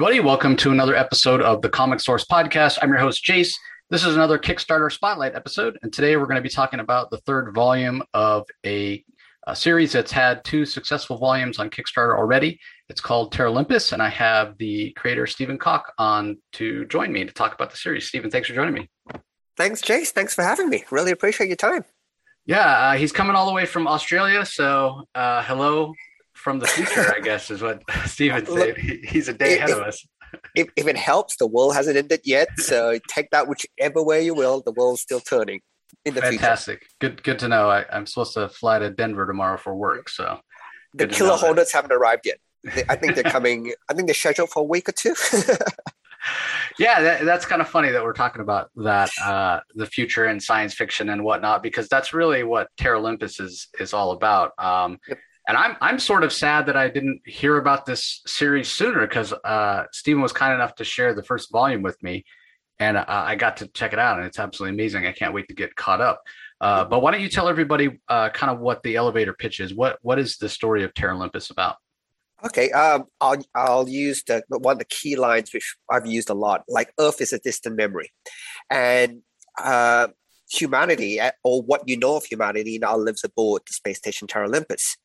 Everybody. Welcome to another episode of the Comic Source Podcast. I'm your host, Jace. This is another Kickstarter Spotlight episode, and today we're going to be talking about the third volume of a, a series that's had two successful volumes on Kickstarter already. It's called Terralympus, and I have the creator Stephen Kok on to join me to talk about the series. Stephen, thanks for joining me. Thanks, Jace. Thanks for having me. Really appreciate your time. Yeah, uh, he's coming all the way from Australia. So, uh, hello from the future, I guess, is what Stephen said. He's a day if, ahead of us. If, if it helps, the world hasn't ended yet. So, take that whichever way you will. The world's still turning in the Fantastic. future. Good, good to know. I, am supposed to fly to Denver tomorrow for work. So, the killer hornets haven't arrived yet. I think they're coming. I think they're scheduled for a week or two. yeah, that, that's kind of funny that we're talking about that uh, the future and science fiction and whatnot because that's really what Terralympus is is all about. Um, yep. And I'm I'm sort of sad that I didn't hear about this series sooner because uh, Stephen was kind enough to share the first volume with me, and uh, I got to check it out, and it's absolutely amazing. I can't wait to get caught up. Uh, but why don't you tell everybody uh, kind of what the elevator pitch is? What what is the story of Terra Olympus about? Okay, um, I'll I'll use the one of the key lines which I've used a lot. Like Earth is a distant memory, and uh, humanity or what you know of humanity now lives aboard the space station Terralympus.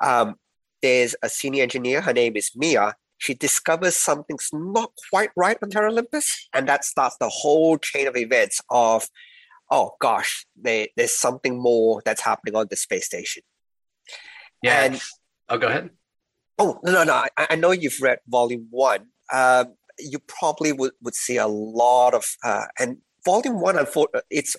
Um, there's a senior engineer. Her name is Mia. She discovers something's not quite right on Terralympus, and that starts the whole chain of events of, oh gosh, there, there's something more that's happening on the space station. Yeah. And, oh, go ahead. Oh no no no! I, I know you've read volume one. Um, you probably would, would see a lot of uh, and volume one. Unfortunately, it's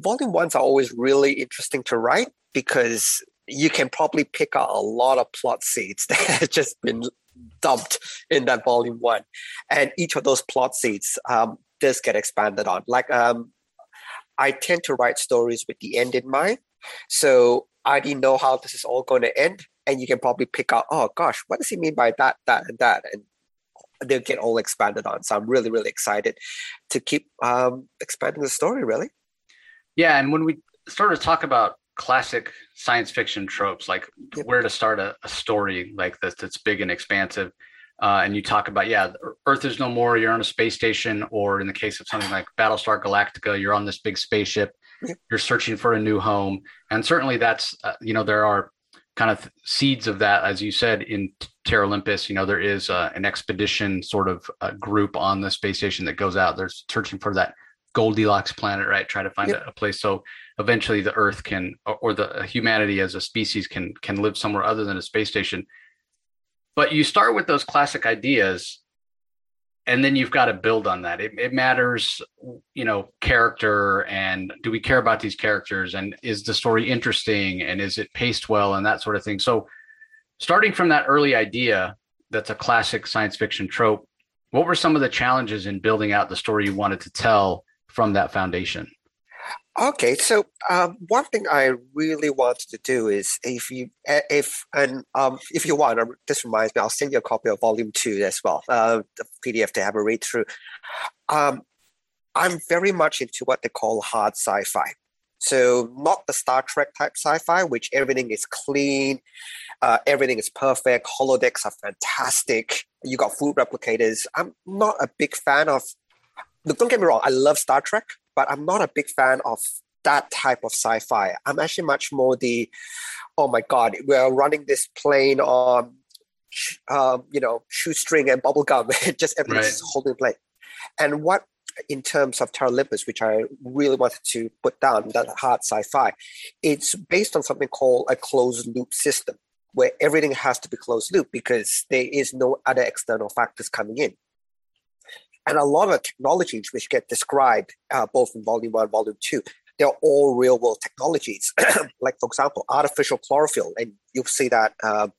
volume ones are always really interesting to write because you can probably pick out a lot of plot seeds that have just been dumped in that volume one, and each of those plot seeds um, does get expanded on. Like um, I tend to write stories with the end in mind, so I already know how this is all going to end and you can probably pick out, oh gosh, what does he mean by that, that, and that, and they'll get all expanded on. So I'm really, really excited to keep um, expanding the story. Really. Yeah, and when we start to talk about classic science fiction tropes, like yep. where to start a, a, story like this that's big and expansive. Uh, and you talk about, yeah, Earth is no more. You're on a space station, or in the case of something like Battlestar Galactica, you're on this big spaceship. Yep. You're searching for a new home, and certainly that's uh, you know there are kind of seeds of that, as you said, in Terralympus. You know, there is uh, an expedition sort of uh, group on the space station that goes out. They're searching for that Goldilocks planet, right? Try to find yep. a, a, place so eventually the Earth can, or, the humanity as a species can can live somewhere other than a space station. But you start with those classic ideas and then you've got to build on that. It, it, matters you know character and do we care about these characters and is the story interesting and is it paced well and that sort of thing. So starting from that early idea that's a classic science fiction trope what were some of the challenges in building out the story you wanted to tell from that foundation Okay, so um, one thing I really wanted to do is if you if and um, if you want, this reminds me, I'll send you a copy of Volume Two as well, uh, the PDF to have a read through. Um, I'm very much into what they call hard sci-fi. So not the Star Trek type sci-fi, which everything is clean, uh, everything is perfect, holodecks are fantastic. You got food replicators. I'm not a big fan of. Look, don't get me wrong. I love Star Trek but I'm not a big fan of that type of sci-fi. I'm actually much more the, oh my god, we're running this plane on, um, you know, shoestring and bubblegum, just everything's right. holding play. And what, in terms of Terralympus, which I really wanted to put down, that hard sci-fi, it's based on something called a closed loop system, where everything has to be closed loop because there is no other external factors coming in. And a lot of technologies which get described uh, both in volume one, and volume two, they're all real world technologies. like, for example, artificial chlorophyll, and you'll see that um,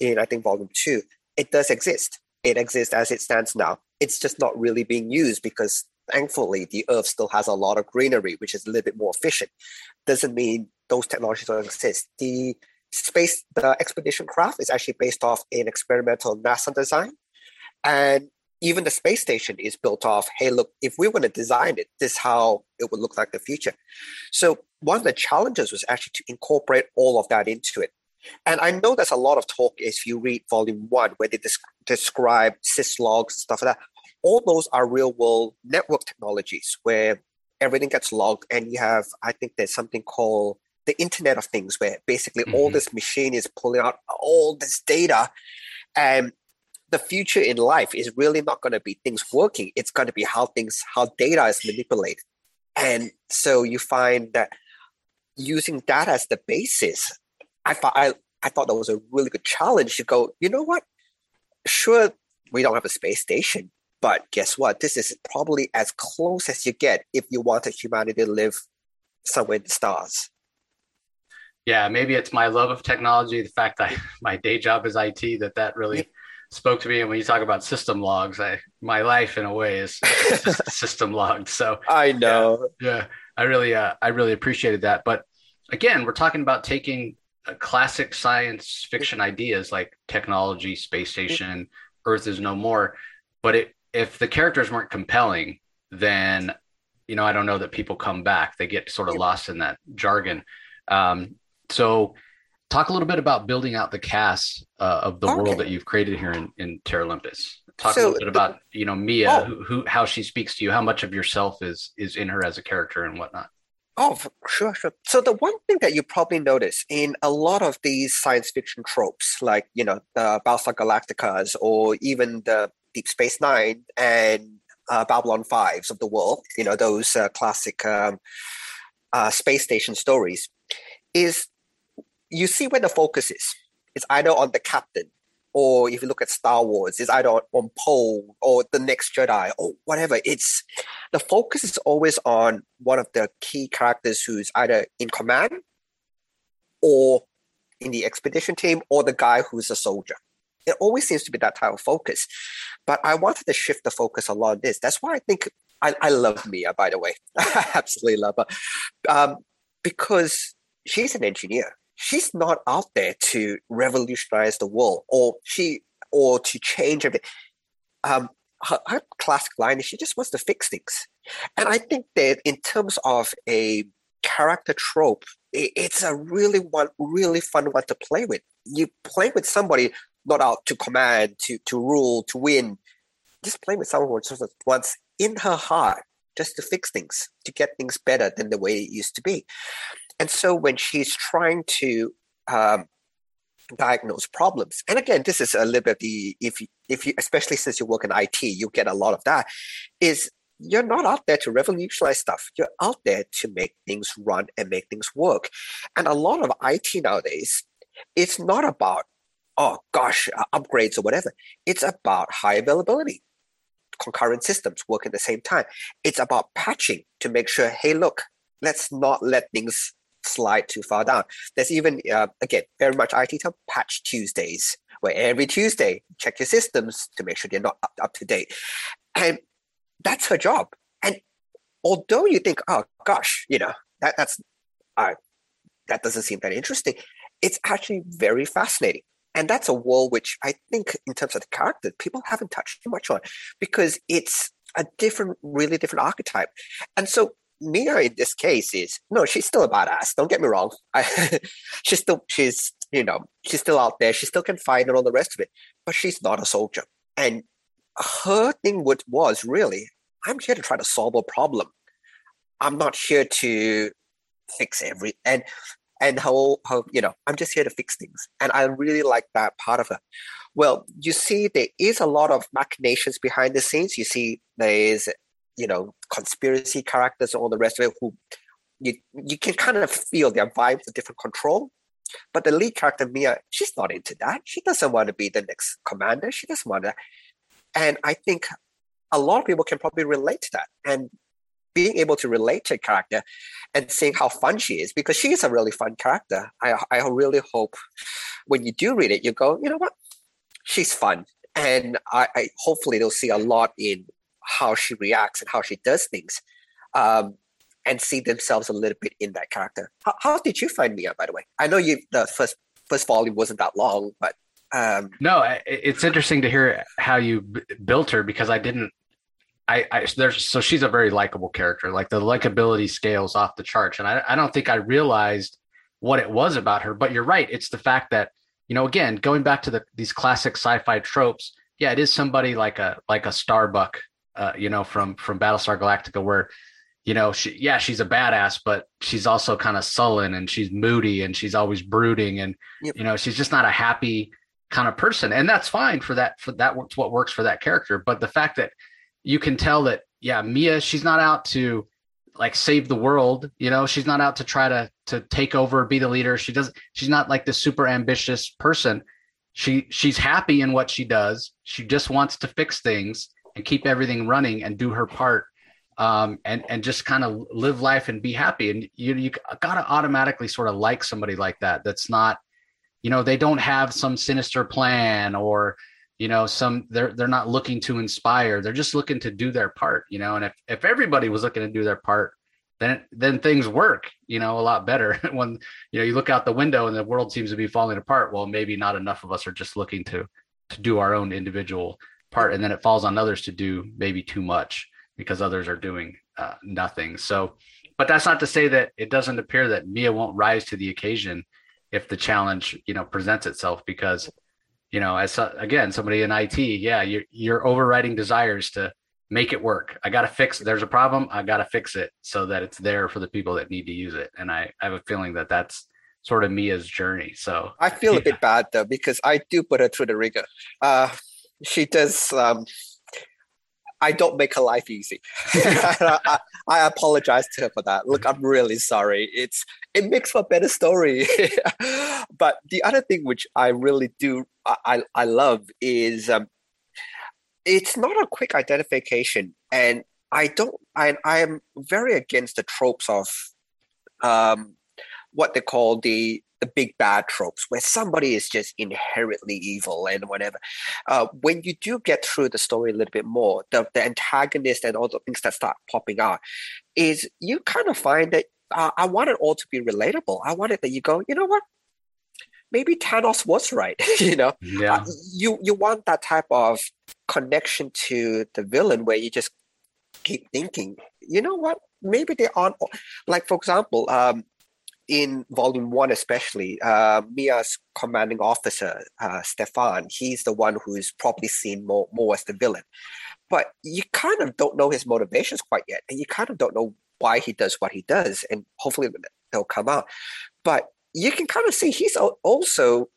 in, I think, volume two. It does exist. It exists as it stands now. It's just not really being used because thankfully the earth still has a lot of greenery, which is a little bit more efficient. Doesn't mean those technologies don't exist. The space, the expedition craft is actually based off an experimental NASA design. And even the space station is built off hey look if we want to design it this is how it would look like the future so one of the challenges was actually to incorporate all of that into it And I know there's a lot of talk if you read volume one, where they describe syslogs and stuff like that. All those are real world network technologies where everything gets logged, and you have, I think there's something called the Internet of Things, where basically mm-hmm. all this machine is pulling out all this data. And the future in life is really not going to be things working. It's going to be how things, how data is manipulated. And so you find that using that as the basis, I thought I, I thought that was a really good challenge to go, you know what? Sure, we don't have a space station, but guess what? This is probably as close as you get if you wanted humanity to live somewhere in the stars. Yeah, maybe it's my love of technology, the fact that my day job is IT, that that really. Spoke to me. And when you talk about system logs, I my life in a way is system logged. So I know. Yeah, yeah I really, uh, I really appreciated that. But again, we're talking about taking classic science fiction ideas like technology, space station, Earth is no more, but it if the characters weren't compelling, then you know I don't know that people come back. They get sort of lost in that jargon. Um, so, talk a little bit about building out the cast uh, of the okay. world that you've created here in, in Terralympus. Talk so, a little bit about you know Mia, oh. who, who how she speaks to you, how much of yourself is is in her as a character and whatnot. Oh, sure, sure. So the one thing that you probably notice in a lot of these science fiction tropes, like you know the Battlestar Galacticas or even the Deep Space Nine and uh, Babylon Fives of the world, you know those uh, classic um, uh, space station stories, is you see where the focus is. It's either on the captain or if you look at Star Wars, it's either on Poe or the Next Jedi or whatever. It's the focus is always on one of the key characters who's either in command or in the expedition team or the guy who's a soldier. It always seems to be that type of focus. But I wanted to shift the focus along this. That's why I think I, I love Mia, by the way. I absolutely love her. Um, because she's an engineer she's not out there to revolutionize the world or she or to change everything. Um, her, her classic line is she just wants to fix things. And I think that in terms of a character trope, it, it's a really one, really fun one to play with. You play with somebody not out to command, to to rule, to win. Just play with someone who wants in her heart just to fix things, to get things better than the way it used to be. And so when she's trying to um, diagnose problems, and again, this is a little bit the if if you especially since you work in IT, you get a lot of that. Is you're not out there to revolutionize stuff. You're out there to make things run and make things work. And a lot of IT nowadays, it's not about oh gosh uh, upgrades or whatever. It's about high availability concurrent systems work at the same time. It's about patching to make sure, hey, look, let's not let things slide too far down. There's even, uh, again, very much IT term, patch Tuesdays, where every Tuesday, check your systems to make sure they're not up, up to date. And that's her job. And although you think, oh gosh, you know, that, that's, uh, that doesn't seem that interesting, it's actually very fascinating. And that's a world which I think, in terms of the character, people haven't touched too much on because it's a different, really different archetype. And so Mia in this case is no, she's still a badass. Don't get me wrong. I, she's still she's you know she's still out there. She still can fight and all the rest of it, but she's not a soldier. And her thing would, was really, I'm here to try to solve a problem. I'm not here to fix every and and how how you know I'm just here to fix things. And I really like that part of her. Well, you see, there is a lot of machinations behind the scenes. You see, there is you know conspiracy characters and all the rest of it who you you can kind of feel their vibes of different control. But the lead character Mia, she's not into that. She doesn't want to be the next commander. She doesn't want that. And I think a lot of people can probably relate to that. And being able to relate to a character and seeing how fun she is, because she is a really fun character. I, I really hope when you do read it, you go, you know what? She's fun. And I, I hopefully they'll see a lot in how she reacts and how she does things um, and see themselves a little bit in that character. How, how did you find Mia, by the way? I know you the first first volume wasn't that long, but um, no, it's interesting to hear how you b- built her because I didn't. I, I there's so she's a very likable character. Like the likability scales off the charts, and I, I don't think I realized what it was about her. But you're right. It's the fact that, you know, again, going back to the these classic sci-fi tropes, yeah, it is somebody like a like a Starbuck, uh, you know, from from Battlestar Galactica, where, you know, she yeah, she's a badass, but she's also kind of sullen and she's moody and she's always brooding and yep. you know, she's just not a happy kind of person. And that's fine for that for that what works for that character. But the fact that you can tell that, yeah, Mia, she's not out to like save the world you know she's not out to try to to take over be the leader she doesn't. she's not like this super ambitious person she she's happy in what she does she just wants to fix things and keep everything running and do her part um, and and just kind of live life and be happy. And you you gotta automatically sort of like somebody like that that's not you know they don't have some sinister plan or you know some they're they're not looking to inspire. They're just looking to do their part you know? And if if everybody was looking to do their part then then things work you know a lot better when you know you look out the window and the world seems to be falling apart. Well maybe not enough of us are just looking to to do our own individual part and then it falls on others to do maybe too much because others are doing uh, nothing so but that's not to say that it doesn't appear that mia won't rise to the occasion if the challenge you know presents itself because you know, as again, somebody in IT, yeah, you're, you're overriding desires to make it work. I got to fix, there's a problem. I got to fix it so that it's there for the people that need to use it. And I, I have a feeling that that's sort of Mia's journey. So I feel yeah. a bit bad though, because I do put her through the rigor Uh, she does, um, I don't make her life easy. I, I, apologize to her for that. Look, I'm really sorry. It's it makes for a better story. but the other thing which I really do I I love is um, it's not a quick identification, and I don't. I I am very against the tropes of um, what they call the the big bad tropes where somebody is just inherently evil and whatever. Uh, when you do get through the story a little bit more, the, the antagonist and all the things that start popping out, is you kind of find that uh, I want it all to be relatable. I want it that you go, you know what? Maybe Thanos was right. you know, yeah. Uh, you you want that type of connection to the villain where you just keep thinking, you know what? Maybe they aren't like, for example, um, in volume one, especially, uh, Mia's commanding officer, uh, Stefan, he's the one who's probably seen more, more as the villain. But you kind of don't know his motivations quite yet. And you kind of don't know why he does what he does. And hopefully they'll come out. But you can kind of see he's also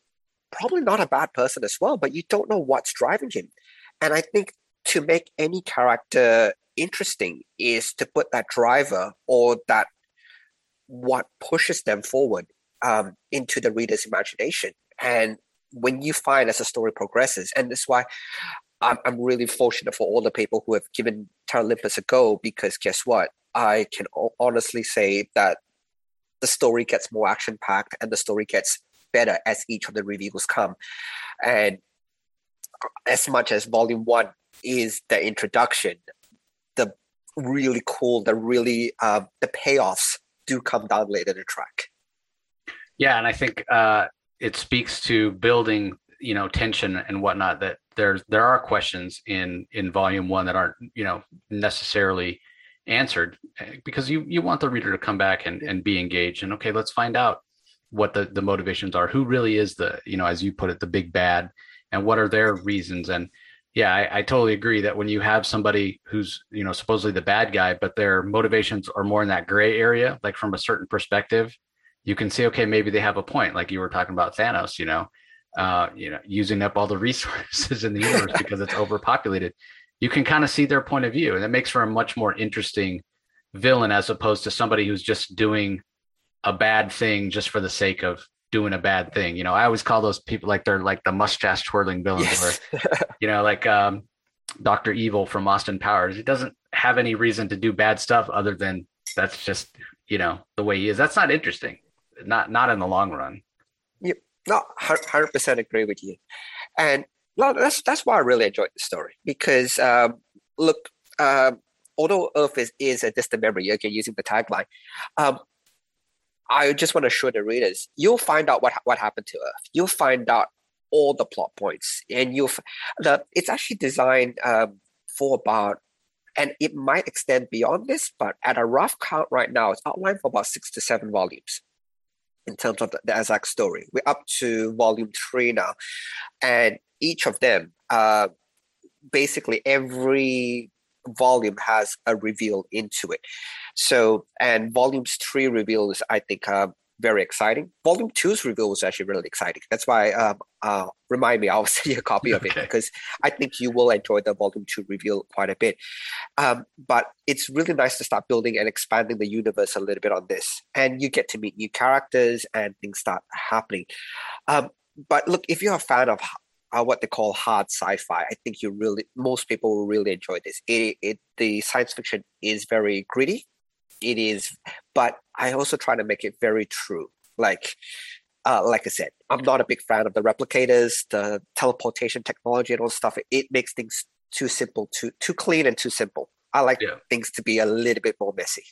probably not a bad person as well, but you don't know what's driving him. And I think to make any character interesting is to put that driver or that what pushes them forward um, into the reader's imagination. And when you find as the story progresses, and that's why I'm, I'm really fortunate for all the people who have given Terra a go, because guess what? I can honestly say that the story gets more action packed and the story gets better as each of the reviews come. And as much as volume one is the introduction, the really cool, the really uh, the payoffs do come down later the track. Yeah, and I think uh, it speaks to building, you know, tension and whatnot. That there's there are questions in in volume one that aren't, you know, necessarily answered eh, because you you want the reader to come back and and be engaged. And okay, let's find out what the the motivations are. Who really is the you know, as you put it, the big bad, and what are their reasons and yeah, I, I, totally agree that when you have somebody who's, you know, supposedly the bad guy, but their motivations are more in that gray area, like from a certain perspective, you can see, okay, maybe they have a point. Like you were talking about Thanos, you know, uh, you know, using up all the resources in the universe because it's overpopulated. You can kind of see their point of view, and it makes for a much more interesting villain as opposed to somebody who's just doing a bad thing just for the sake of doing a bad thing. You know, I always call those people like they're like the mustache twirling villains, yes. you know, like um, Doctor Evil from Austin Powers. He doesn't have any reason to do bad stuff other than that's just you know the way he is. That's not interesting. Not not in the long run. Yep, no, hundred percent agree with you, and well, that's that's why I really enjoyed the story because um, look. Um, although Earth is, is a distant memory, again using the tagline, um, I just want to show the readers, you'll find out what what happened to Earth. You'll find out all the plot points, and you'll the it's actually designed um, for about, and it might extend beyond this, but at a rough count right now, it's outlined for about six to seven volumes. in terms of the, the Azak story. We're up to volume three now, and each of them, uh, basically every volume has a reveal into it. So, and volumes three reveals, I think, uh, very exciting. Volume two's reveal was actually really exciting. That's why um, uh, remind me, I'll send you a copy of it because I think you will enjoy the volume two reveal quite a bit. Um, but it's really nice to start building and expanding the universe a little bit on this, and you get to meet new characters and things start happening. Um, but look, if you're a fan of uh, what they call hard sci-fi, I think you really most people will really enjoy this. It, it the science fiction is very gritty. It is but i also try to make it very true. Like uh, like i said i'm not a big fan of the replicators the teleportation technology and all stuff. It makes things too simple too too clean and too simple. I like yeah. things to be a little bit more messy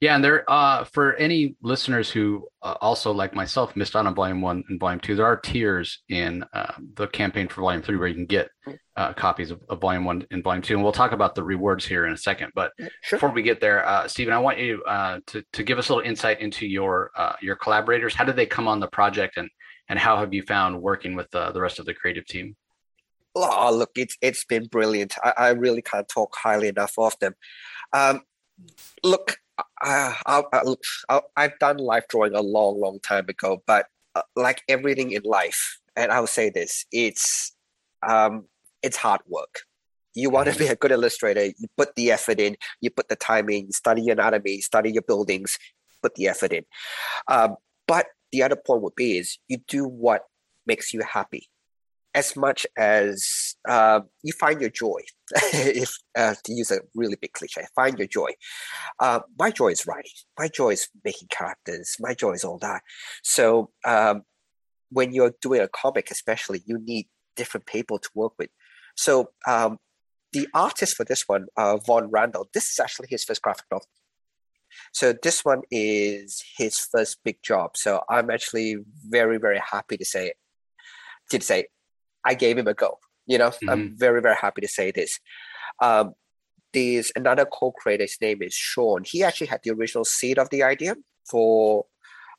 yeah, and there uh, for any listeners who uh, also like myself missed out on volume one and volume two, there are tiers in uh, the campaign for volume three where you can get uh, copies of, of, volume one and volume two, and we'll talk about the rewards here in a second. But sure. before we get there, uh, Stephen, I want you uh, to to give us a little insight into your your collaborators. How did they come on the project, and and how have you found working with the rest of the creative team? Oh, look, it's it's been brilliant. I, I really can't talk highly enough of them. Um, look, I, I, have done life drawing a long, long time ago, but uh, like everything in life, and I'll say this: it's um, it's hard work. You want to mm-hmm. be a good illustrator, you put the effort in, you put the time in, study your anatomy, study your buildings, put the effort in. Um, but the other point would be is you do what makes you happy as much as uh, you find your joy, if uh, to use a really big cliche, find your joy. Uh, my joy is writing. My joy is making characters. My joy is all that. So um, when you're doing a comic, especially, you need different people to work with. So um, the artist for this one, uh, Vaughn Randall, this is actually his first graphic novel. So this one is his first big job. So I'm actually very, very happy to say, to say I gave him a go. You know, mm-hmm. I'm very, very happy to say this. Um, there's another co-creator. His name is Sean. He actually had the original seed of the idea for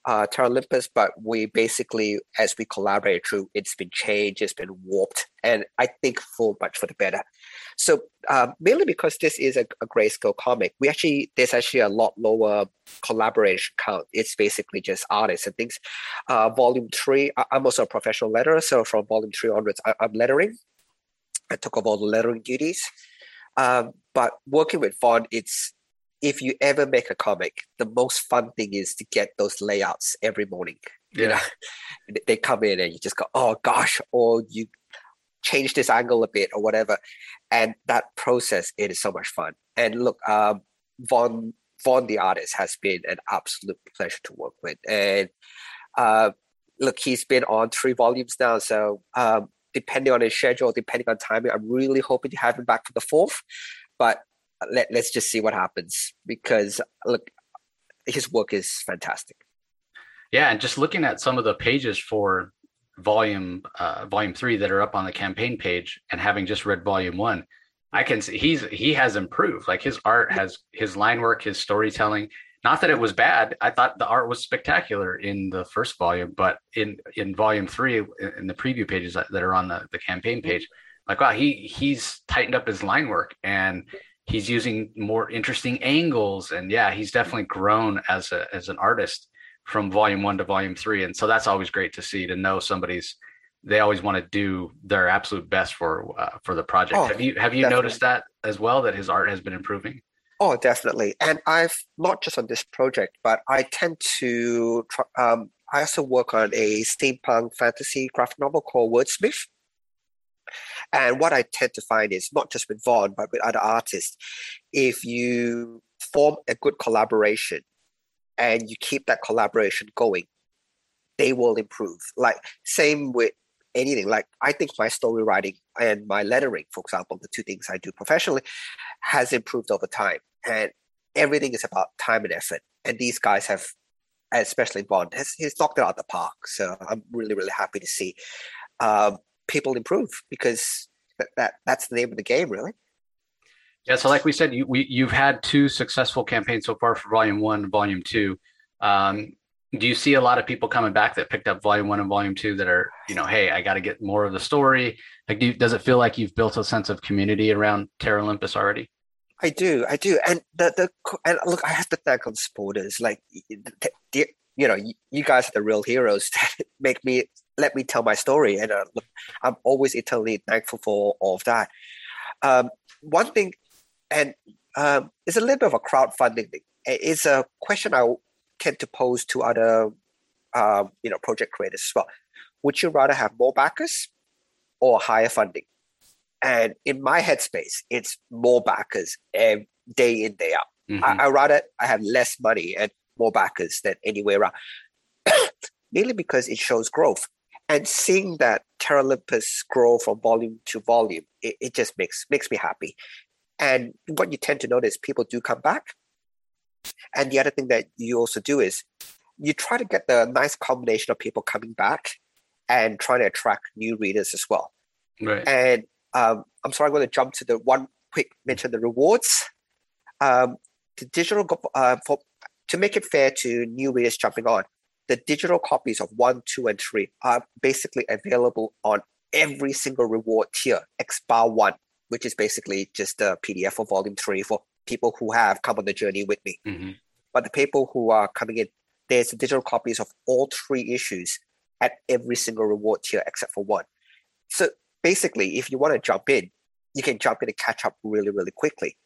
uh, Terralympus, but we basically, as we collaborate through, it's been changed, it's been warped, and I think for much for the better. So uh, mainly because this is a, a grayscale comic, we actually there's actually a lot lower collaboration count. It's basically just artists and things. Uh, volume three, I, am also a professional letterer, so from volume three onwards, I, am lettering. I took over all the lettering duties. Um, but working with Vaughn, it's if you ever make a comic, the most fun thing is to get those layouts every morning. Yeah. You know, they come in and you just go, oh gosh, or you change this angle a bit or whatever. And that process, it is so much fun. And look, um, Vaughn, Vaughn the artist has been an absolute pleasure to work with. And uh, look, he's been on three volumes now. So um, depending on his schedule, depending on timing, I'm really hoping to have him back for the fourth. But let, let's just see what happens because look, his work is fantastic. Yeah, and just looking at some of the pages for volume uh, volume three that are up on the campaign page, and having just read volume one, I can see he's he has improved. Like his art has his line work, his storytelling. Not that it was bad. I thought the art was spectacular in the first volume, but in in volume three, in the preview pages that, that are on the, the campaign page, like wow, he he's tightened up his line work and he's using more interesting angles. And yeah he's definitely grown as a as an artist from volume one to volume three. And so that's always great to see to know somebody's they always want to do their absolute best for uh, for the project. Oh, have you have you definitely. noticed that as well that his art has been improving oh definitely and i've not just on this project but i tend to um, i also work on a steampunk fantasy graphic novel called wordsmith and what I tend to find is not just with Vaughn, but with other artists, if you form a good collaboration and you keep that collaboration going, they will improve. Like same with anything. Like I think my story writing and my lettering, for example, the two things I do professionally, has improved over time. And everything is about time and effort. And these guys have, especially Vaughn, has he's knocked it out the park. So I'm really, really happy to see. Um, people improve because that, that that's the name of the game, really. Yeah, so like we said, you we, you've had two successful campaigns so far for Volume One, Volume Two. Um, do you see a lot of people coming back that picked up volume one and volume two that are you know hey i got to get more of the story? Like do does it feel like you've built a sense of community around Terralympus already? I do i do. And the the and look i have to thank on supporters. Like the, you know you, you guys are the real heroes that make me let me tell my story. And uh, look, i'm always eternally thankful for all of that. Um, one thing and um, it's a little bit of a crowdfunding thing. It's a question i tend to pose to other um, you know project creators as well. Would you rather have more backers or higher funding? And in my headspace, it's more backers day in day out. Mm-hmm. I, I rather I have less money and more backers than anywhere around. Mainly because it shows growth. And seeing that Terralympus grow from volume to volume, it, it just makes makes me happy. And what you tend to notice, people do come back and the other thing that you also do is you try to get the nice combination of people coming back and trying to attract new readers as well. Right. And um, I'm sorry, I'm going to jump to the one quick mention the rewards. Um, the digital uh, for to make it fair to new readers jumping on, the digital copies of one, two, and three are basically available on every single reward tier, X bar one, which is basically just a PDF for volume three for people who have come on the journey with me. Mm-hmm. But the people who are coming in, there's digital copies of all three issues at every single reward tier except for one. So basically, if you want to jump in, you can jump in and catch up really, really quickly.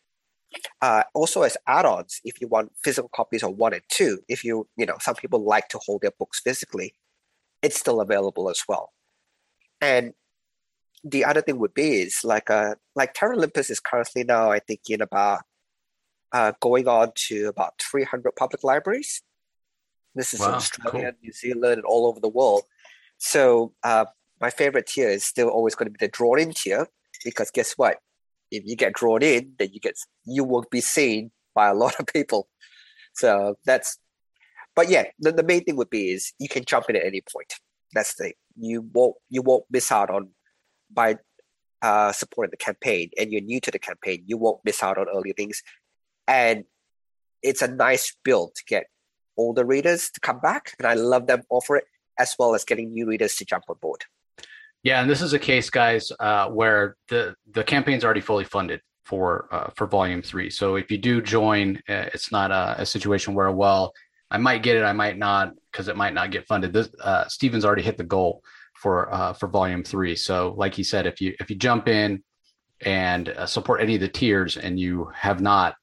Uh, also, as add-ons, if you want physical copies of one and two, if you you know some people like to hold their books physically, it's still available as well. And the other thing would be is like uh like Terralympus is currently now I think in about uh, going on to about 300 public libraries. This is wow, in Australia, cool. New Zealand, and all over the world. So uh, my favorite tier is still always going to be the drawn in tier because guess what? If you get drawn in, then you get you will be seen by a lot of people. So that's, but yeah, the, the main thing would be is you can jump in at any point. That's the you won't you won't miss out on by uh, supporting the campaign and you're new to the campaign. You won't miss out on early things and it's a nice build to get older readers to come back and i love them offer it as well as getting new readers to jump on board. Yeah and this is a case guys uh, where the the campaign's already fully funded for uh, for volume three. So if you do join uh, it's not a, a, situation where well i might get it i might not because it might not get funded. This uh, Stephen's already hit the goal for uh, for volume three. So like he said if you if you jump in and uh, support any of the tiers and you have not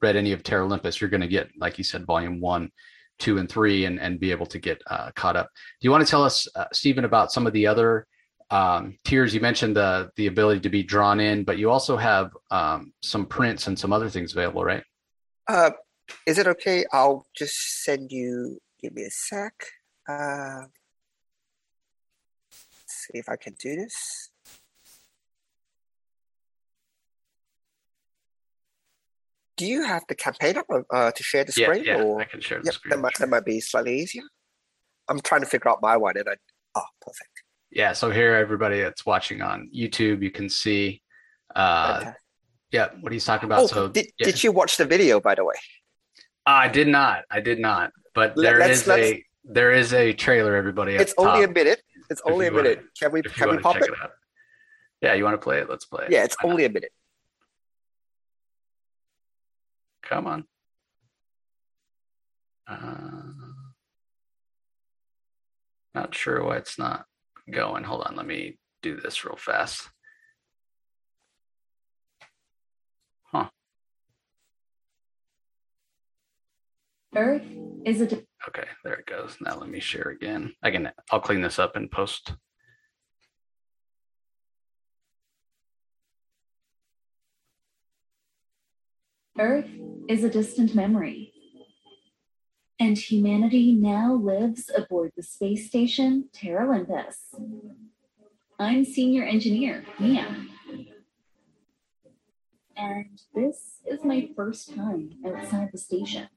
read any of Terralympus, you're going to get, like you said, volume one, two, and three, and and be able to get uh, caught up. Do you want to tell us, uh, Stephen, about some of the other um, tiers? You mentioned the the ability to be drawn in, but you also have um, some prints and some other things available, right? Uh, is it okay? I'll just send you. Give me a sec. Uh, see if I can do this. Do you have the campaign up uh, to share the screen? Yeah, yeah or? I can share the yep, screen. That might, that might be slightly easier. I'm trying to figure out my one, and I oh, perfect. Yeah, so here, everybody that's watching on YouTube, you can see. Uh, okay. Yeah, what he's talking about. Oh, so, did, yeah. did you watch the video, by the way? I did not. I did not. But there let's, is let's, a there is a trailer. Everybody, it's only top, a minute. It's only a minute. Wanna, can we can we pop it? it yeah, you want to play it? Let's play it. Yeah, it's only a minute. Come on. Uh, not sure why it's not going. Hold on, let me do this real fast. Huh. Earth is a. okay, there it goes. Now let me share again. I can. I'll clean this up and post. Earth is a distant memory. And humanity now lives aboard the space station Terralympus. I'm senior engineer, Mia. And this is my first time outside the station.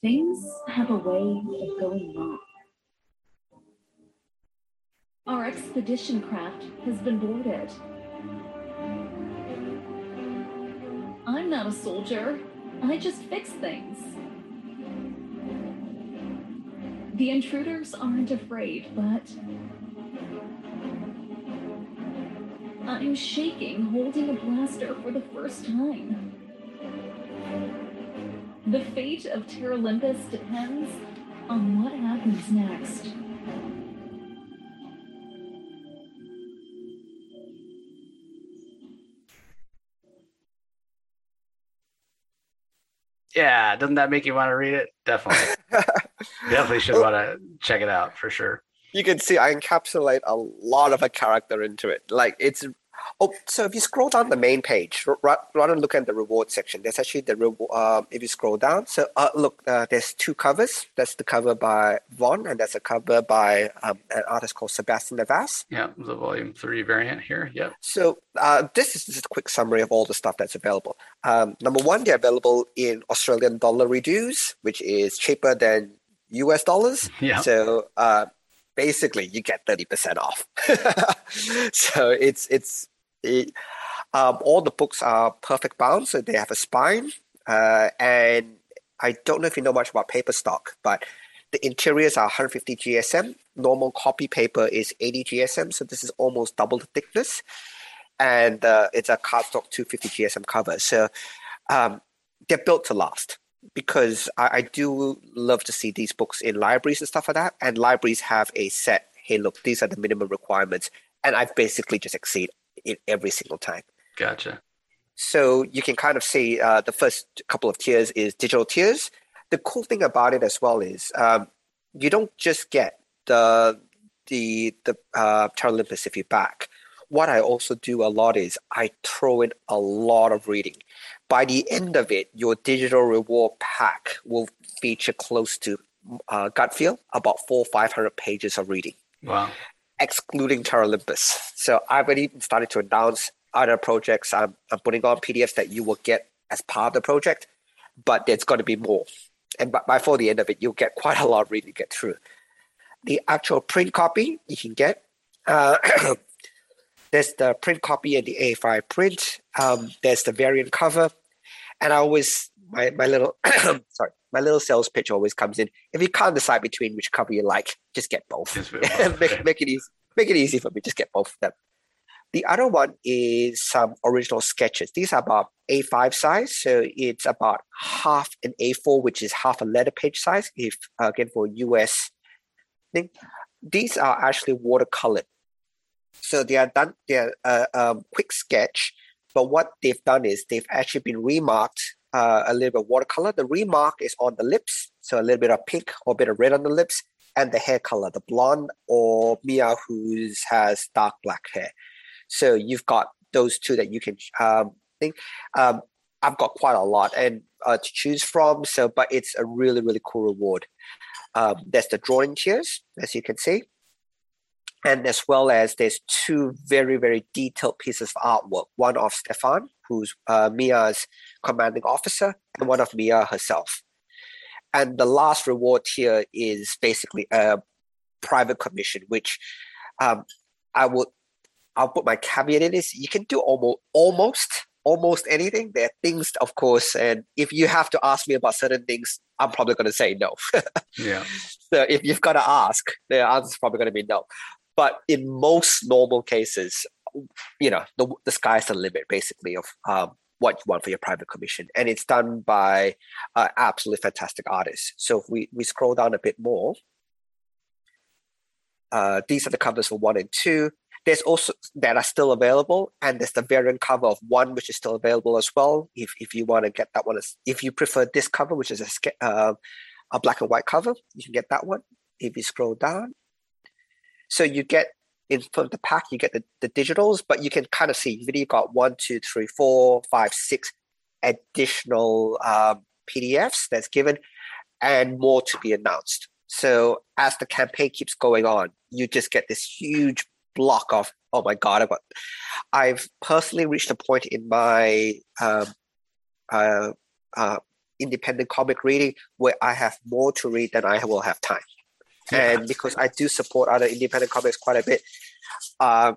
Things have a way of going wrong. Our expedition craft has been boarded I'm not a soldier. I just fix things. The intruders aren't afraid, but. I'm shaking, holding a blaster for the first time. The fate of Terra Olympus depends on what happens next. Yeah, doesn't that make you want to read it? Definitely. Definitely should want to check it out for sure. You can see I encapsulate a lot of a character into it. Like it's Oh, so if you scroll down the main page, rather than look at the reward section, there's actually the reward. Uh, if you scroll down, so uh, look, uh, there's two covers. That's the cover by Vaughn, and that's a cover by um, an artist called Sebastian Navas. Yeah, the volume three variant here. Yep. So uh, this is just a quick summary of all the stuff that's available. Um, number one, they're available in Australian dollar reduce, which is cheaper than US dollars. Yeah. So uh, basically you get 30% off. so it's it's it, um, all the books are perfect bound, so they have a spine. Uh, and I don't know if you know much about paper stock, but the interiors are 150 GSM. Normal copy paper is 80 GSM, so this is almost double the thickness. And uh, it's a cardstock 250 GSM cover. So um, they're built to last because I, I, do love to see these books in libraries and stuff like that. And libraries have a set, hey, look, these are the minimum requirements. And I've basically just exceed every single time. Gotcha. So you can kind of see uh, the first couple of tiers is digital tiers. The cool thing about it as well is um, you don't just get the the the uh, Terralympus if you back. What I also do a lot is I throw in a lot of reading by the end of it, your digital reward pack will feature close to uh, gut feel about four five hundred pages of reading. Wow! Excluding Terralympus. So I've already started to announce other projects. I'm, I'm putting on PDFs that you will get as part of the project, but there's going to be more. And by, before the end of it, you'll get quite a lot to get through. The actual print copy you can get. Uh, there's the print copy and the A5 print. Um, there's the variant cover, and I always my my little sorry my little sales pitch always comes in. If you can't decide between which cover you like, just get both. Just make, make it easy. Make it easy for me. Just get both of them. The other one is some original sketches. These are about A5 size, so it's about half an A4, which is half a letter page size. If again for US thing, these are actually watercolored so they are done. They are a uh, um, quick sketch, but what they've done is they've actually been remarked uh, a little bit watercolor. The remark is on the lips, so a little bit of pink or a bit of red on the lips, and the hair color, the blonde or Mia who has dark black hair. So you've got those two that you can um, think. Um, I've got quite a lot and uh, to choose from. So, but it's a really really cool reward. Um, there's the drawing tiers, as you can see and as well as there's two very very detailed pieces of artwork one of stefan who's uh, mia's commanding officer and one of mia herself. And the last reward here is basically a private commission which um, i would i'll put my caveat in is you can do almost almost almost anything. There are things of course and if you have to ask me about certain things i'm probably going to say no. Yeah. So if you've got to ask the answer is probably going to be no. But in most normal cases, you know, the, the sky's the limit basically of um, what you want for your private commission. And it's done by uh, absolutely fantastic artists. So if we, we scroll down a bit more, uh, these are the covers for one and two. There's also that are still available, and there's the variant cover of one, which is still available as well. If if you want to get that one, if you prefer this cover, which is a uh, a black and white cover, you can get that one. If you scroll down, so you get in from the pack, you get the, the digitals, but you can kind of see you've already got one, two, three, four, five, six additional um, PDFs that's given and more to be announced. So as the campaign keeps going on, you just get this huge block of oh my god I've, got, I've personally reached a point in my um, uh, uh, independent comic reading where I have more to read than I will have time and because I do support other independent comics quite a bit, uh,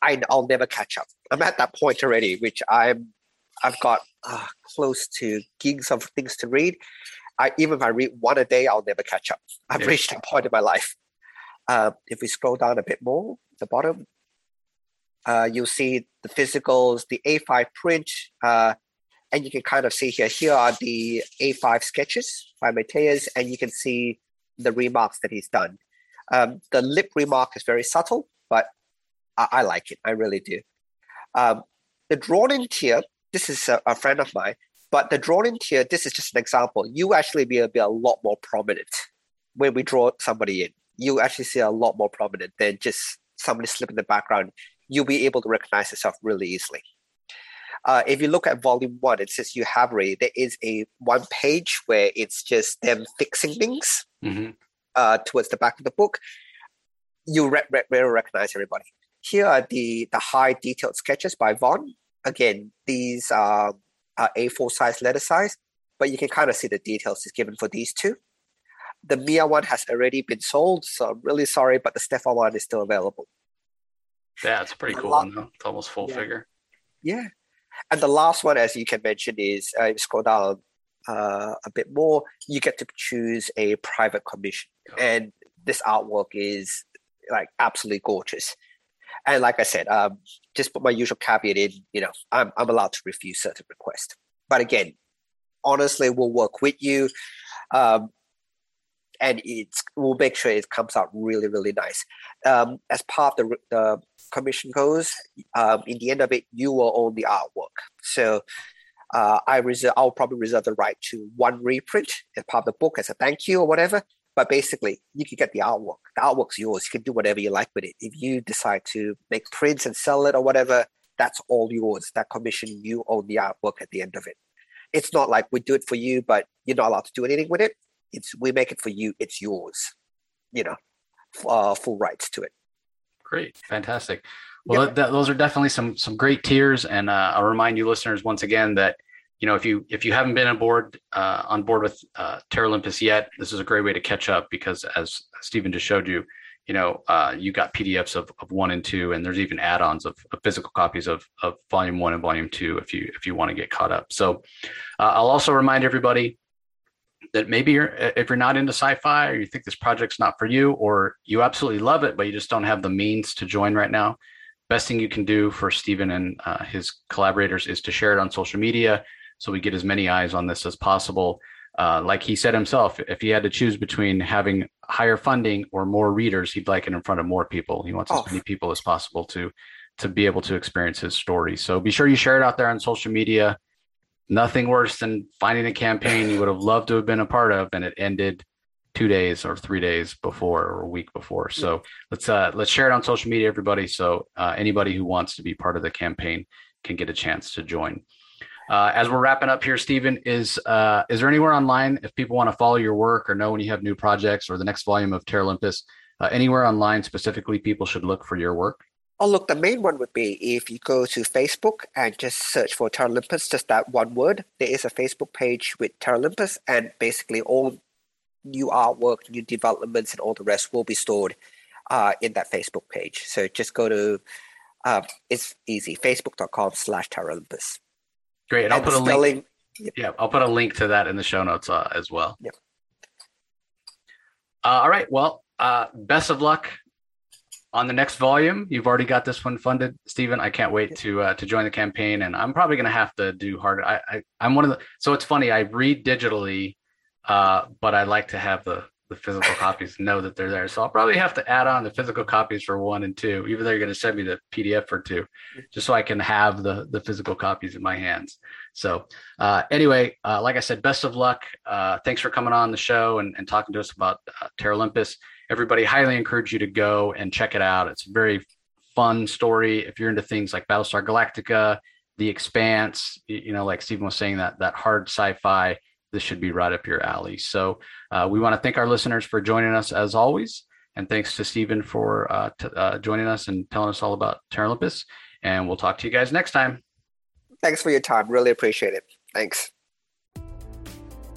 I, I'll never catch up. I'm at that point already, which I'm I've got uh, close to gigs of things to read. I even if I read one a day, I'll never catch up. I've yeah. reached that point in my life. Uh, if we scroll down a bit more, the bottom, uh, you'll see the physicals, the A5 print, uh, and you can kind of see here. Here are the A5 sketches by Mateus, and you can see the remarks that he's done. Um, the lip remark is very subtle, but I, I like it. I really do. Um, the drawn in tier, this is a, a, friend of mine, but the drawn in tier, this is just an example. You actually be be a lot more prominent when we draw somebody in. You actually see a lot more prominent than just somebody slip in the background. You'll be able to recognize yourself really easily. Uh, if you look at volume one, it says you have already, there is a one page where it's just them fixing things mm-hmm. uh, towards the back of the book. You re- re- re- recognize everybody. Here are the, the high detailed sketches by Vaughn. Again, these are, are A4 size letter size, but you can kind of see the details is given for these two. The Mia one has already been sold, so I'm really sorry, but the Stefan one is still available. Yeah, it's pretty cool though. It's almost full yeah. figure. Yeah. And the last one, as you can mention, is uh, scroll down uh, a bit more, you get to choose a private commission. And this artwork is like absolutely gorgeous. And like I said, um, just put my usual caveat in, you know, I'm, I'm allowed to refuse certain requests. But again, honestly, we'll work with you. Um, and it's we'll make sure it comes out really, really nice. Um, as part of the, the commission goes, um, in the end of it, you will own the artwork. So uh, I reserve, I'll probably reserve the right to one reprint as part of the book as a thank you or whatever. But basically, you can get the artwork. The artwork's yours. You can do whatever you like with it. If you decide to make prints and sell it or whatever, that's all yours. That commission, you own the artwork at the end of it. It's not like we do it for you, but you're not allowed to do anything with it. It's we make it for you. It's yours. You know, uh, full rights to it. Great, fantastic. Well, yep. those are definitely some some great tiers, and uh, I'll remind you, listeners, once again that you know if you if you haven't been on board uh, on board with uh, Terralympus yet, this is a great way to catch up because as Stephen just showed you, you know uh, you got PDFs of, of one and two, and there's even add-ons of, of, physical copies of of volume one and volume two if you if you want to get caught up. So uh, I'll also remind everybody that maybe you're if you're not into sci-fi or you think this project's not for you or you absolutely love it but you just don't have the means to join right now best thing you can do for Stephen and uh, his collaborators is to share it on social media so we get as many eyes on this as possible. Uh, like he said himself, if he had to choose between having higher funding or more readers, he'd like it in front of more people. He wants oh. as many people as possible to to be able to experience his story. So be sure you share it out there on social media. Nothing worse than finding a campaign you would have loved to have been a part of and it ended two days or three days before or a week before. So let's uh, let's share it on social media, everybody. So uh, anybody who wants to be part of the campaign can get a chance to join. Uh, as we're wrapping up here, Stephen, is uh, is there anywhere online if people want to follow your work or know when you have new projects or the next volume of Terralympus? Uh, anywhere online specifically, people should look for your work. Oh, look, the main one would be if you go to Facebook and just search for Terralympus, just that one word. There is a Facebook page with Terralympus, and basically all new artwork, new developments, and all the rest will be stored uh, in that Facebook page. So just go to uh, it's easy facebook.com slash Terralympus. Great. And I'll put a link. Yep. Yeah, I'll put a link to that in the show notes uh, as well. Yep. Uh, all right. Well, uh, best of luck on the next volume. You've already got this one funded, Stephen. I can't wait to uh, to join the campaign, and I'm probably going to have to do harder. I, I I'm one of the. So it's funny. I read digitally uh, but I like to have the the physical copies know that they're there. So I'll probably have to add on the physical copies for one and two, even though you're going to send me the PDF for two, just so I can have the the physical copies in my hands. So uh, anyway, uh, like I said, best of luck. Uh, thanks for coming on the show and, and talking to us about uh, Terralympus. Everybody, highly encourage you to go and check it out. It's a very fun story. If you're into things like Battlestar Galactica, The Expanse, you know, like Stephen was saying, that that hard sci-fi this should be right up your alley. So uh, we want to thank our listeners for joining us as always. And thanks to Stephen for uh, t- uh, joining us and telling us all about Terralympus. And we'll talk to you guys next time. Thanks for your time. Really appreciate it. Thanks.